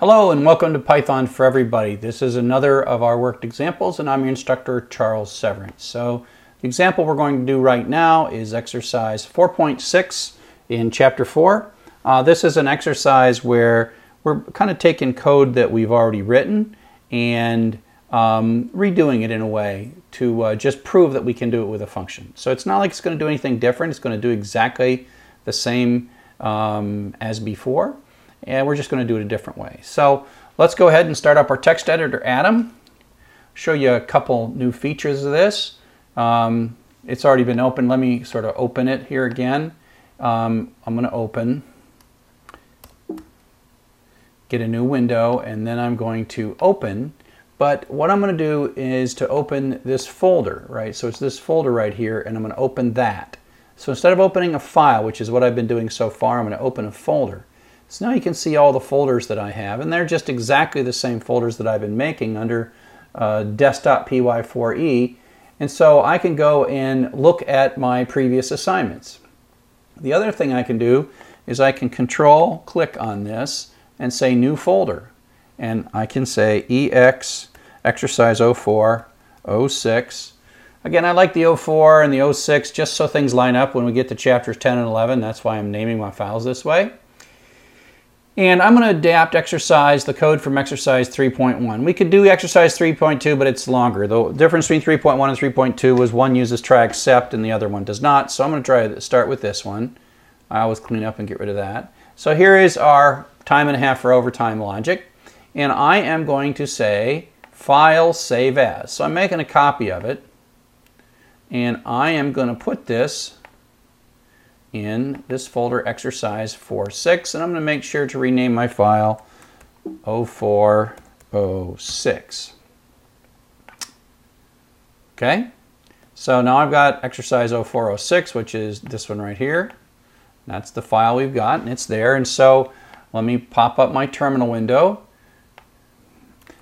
Hello and welcome to Python for Everybody. This is another of our worked examples and I'm your instructor Charles Severance. So the example we're going to do right now is exercise 4.6 in chapter 4. Uh, this is an exercise where we're kind of taking code that we've already written and um, redoing it in a way to uh, just prove that we can do it with a function. So it's not like it's going to do anything different. It's going to do exactly the same um, as before and we're just going to do it a different way. So let's go ahead and start up our text editor Atom. Show you a couple new features of this. Um, it's already been open. Let me sort of open it here again. Um, I'm going to open, get a new window, and then I'm going to open. But what I'm going to do is to open this folder, right? So it's this folder right here, and I'm going to open that. So instead of opening a file, which is what I've been doing so far, I'm going to open a folder. So now you can see all the folders that I have, and they're just exactly the same folders that I've been making under uh, desktop py4e. And so I can go and look at my previous assignments. The other thing I can do is I can control click on this and say new folder. And I can say EX exercise 04, 06. Again, I like the 04 and the 06 just so things line up when we get to chapters 10 and 11. That's why I'm naming my files this way. And I'm going to adapt exercise, the code from exercise 3.1. We could do exercise 3.2, but it's longer. The difference between 3.1 and 3.2 was one uses try except and the other one does not. So I'm going to try to start with this one. I always clean up and get rid of that. So here is our time and a half for overtime logic. And I am going to say file save as. So I'm making a copy of it. And I am going to put this in this folder exercise 4.6 and I'm going to make sure to rename my file 0406. Okay, so now I've got exercise 0406 which is this one right here. That's the file we've got and it's there and so let me pop up my terminal window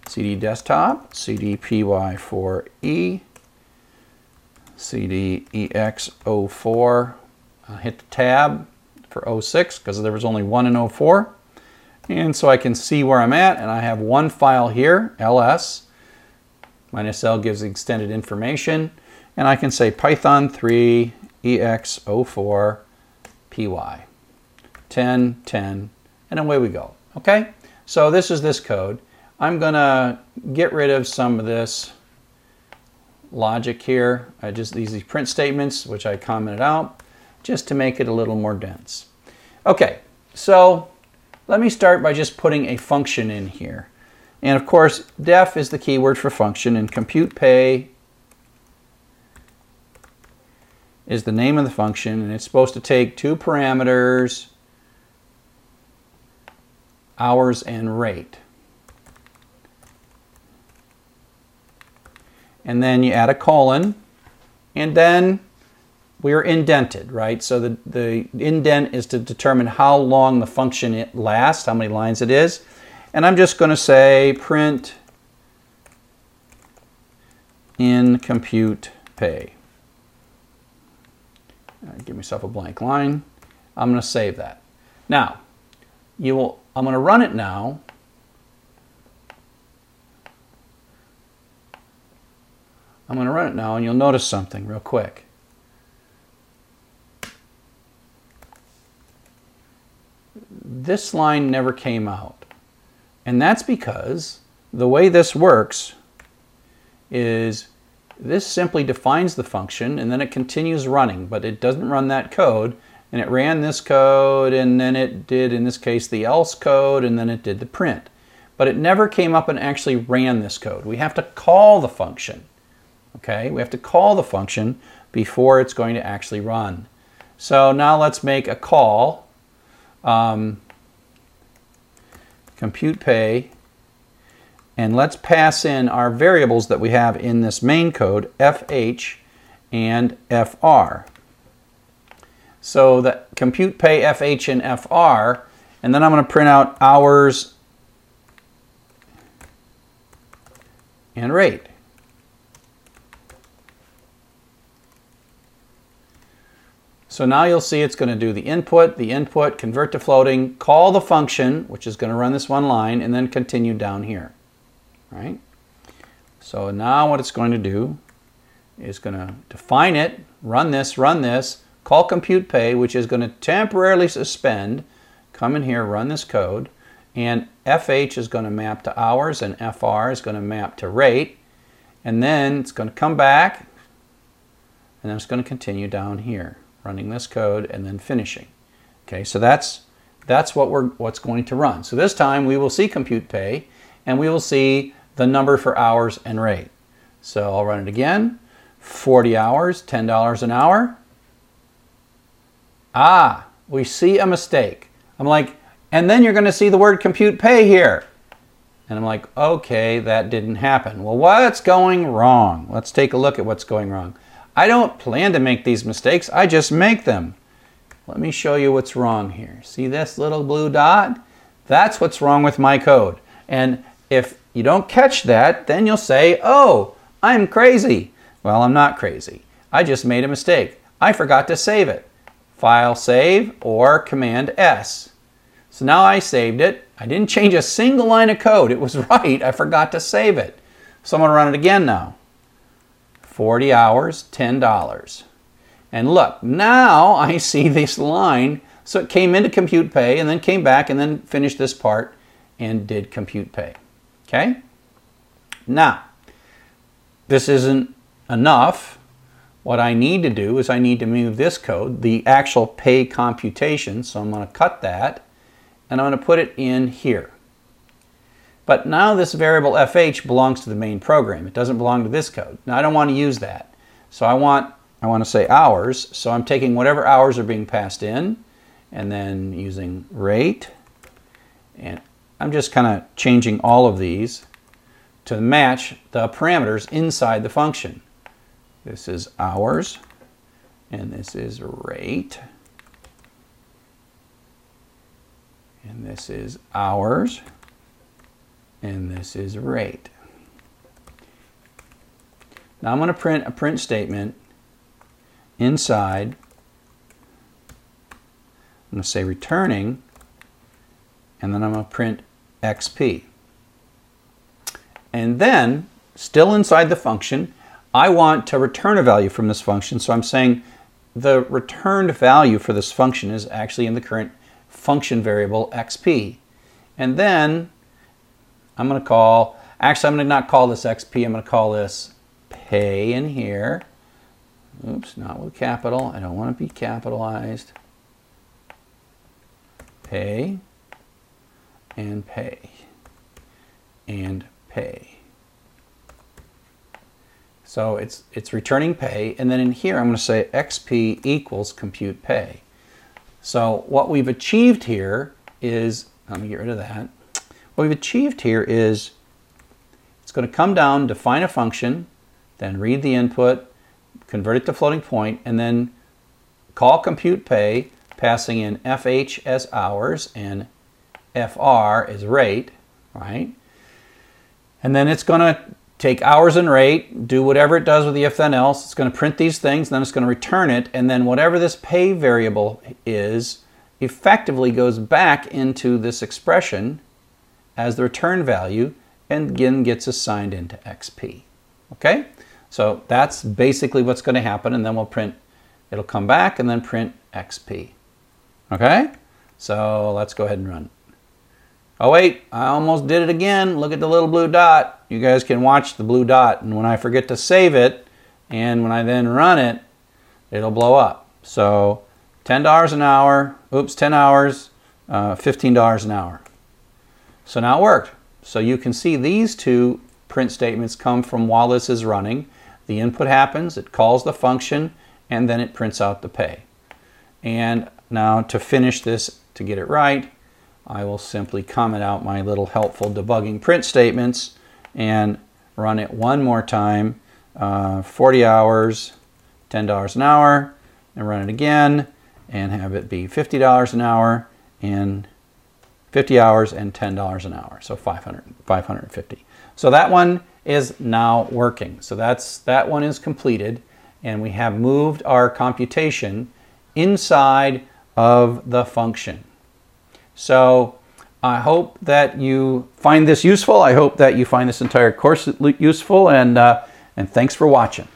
cd desktop, cd py4e, cd ex04 uh, hit the tab for 06 because there was only one in 04. And so I can see where I'm at and I have one file here, ls, minus l gives extended information. And I can say python 3 ex04 py 10 10 and away we go. Okay, so this is this code. I'm gonna get rid of some of this logic here. I just these print statements which I commented out just to make it a little more dense. Okay, so let me start by just putting a function in here. And of course, def is the keyword for function, and compute pay is the name of the function, and it's supposed to take two parameters, hours and rate. And then you add a colon, and then we're indented, right? So the, the indent is to determine how long the function it lasts, how many lines it is. And I'm just going to say print in compute pay. give myself a blank line. I'm going to save that. Now, you will, I'm going to run it now. I'm going to run it now and you'll notice something real quick. This line never came out. And that's because the way this works is this simply defines the function and then it continues running, but it doesn't run that code. And it ran this code and then it did, in this case, the else code and then it did the print. But it never came up and actually ran this code. We have to call the function. Okay, we have to call the function before it's going to actually run. So now let's make a call um, compute pay, and let's pass in our variables that we have in this main code, FH and FR. So the compute pay FH and FR, and then I'm going to print out hours and rate. So now you'll see it's going to do the input, the input, convert to floating, call the function, which is going to run this one line, and then continue down here. Right? So now what it's going to do is going to define it, run this, run this, call compute pay, which is going to temporarily suspend, come in here, run this code, and FH is going to map to hours and FR is going to map to rate, and then it's going to come back, and then it's going to continue down here, running this code and then finishing. Okay, so that's that's what we're what's going to run. So this time we will see compute pay, and we will see the number for hours and rate. So I'll run it again. 40 hours, $10 an hour. Ah, we see a mistake. I'm like, and then you're going to see the word compute pay here. And I'm like, okay, that didn't happen. Well, what's going wrong? Let's take a look at what's going wrong. I don't plan to make these mistakes, I just make them. Let me show you what's wrong here. See this little blue dot? That's what's wrong with my code. And if you don't catch that, then you'll say, oh, I'm crazy. Well, I'm not crazy. I just made a mistake. I forgot to save it. File save or Command S. So now I saved it. I didn't change a single line of code. It was right. I forgot to save it. So I'm going to run it again now. 40 hours, $10. And look, now I see this line. So it came into compute pay and then came back and then finished this part and did compute pay. Okay? Now, this isn't enough, what I need to do is I need to move this code, the actual pay computation, so I'm going to cut that, and I'm going to put it in here. But now this variable fh belongs to the main program. It doesn't belong to this code. Now I don't want to use that. So I want, I want to say hours, so I'm taking whatever hours are being passed in, and then using rate, and I'm just kind of changing all of these to match the parameters inside the function. This is hours, and this is rate. And this is hours, and this is rate. Now I'm going to print a print statement inside. I'm going to say returning, and then I'm going to print XP. And then, still inside the function, I want to return a value from this function, so I'm saying the returned value for this function is actually in the current function variable xp. And then I'm going to call, actually I'm going to not call this xp, I'm going to call this pay in here. Oops, not with capital. I don't want to be capitalized. Pay and pay and pay. So it's, it's returning pay, and then in here I'm going to say XP equals compute pay. So what we've achieved here is, let me get rid of that. What we've achieved here is it's going to come down, define a function, then read the input, convert it to floating point, and then call compute pay, passing in FH as hours and FR as rate, right? And then it's going to take hours and rate, do whatever it does with the if then else. It's going to print these things, then it's going to return it, and then whatever this pay variable is effectively goes back into this expression as the return value and again gets assigned into XP. Okay? So that's basically what's going to happen, and then we'll print, it'll come back and then print XP. Okay? So let's go ahead and run. Oh wait, I almost did it again. Look at the little blue dot. You guys can watch the blue dot and when I forget to save it and when I then run it, it'll blow up. So $10 an hour, oops, 10 hours, uh, $15 an hour. So now it worked. So you can see these two print statements come from while this is running. The input happens, it calls the function, and then it prints out the pay. And now to finish this, to get it right, I will simply comment out my little helpful debugging print statements and run it one more time, uh, 40 hours, $10 an hour, and run it again and have it be $50 an hour and 50 hours and $10 an hour, so 500, 550. So that one is now working. So that's that one is completed and we have moved our computation inside of the function. So I hope that you find this useful. I hope that you find this entire course useful, and, uh, and thanks for watching.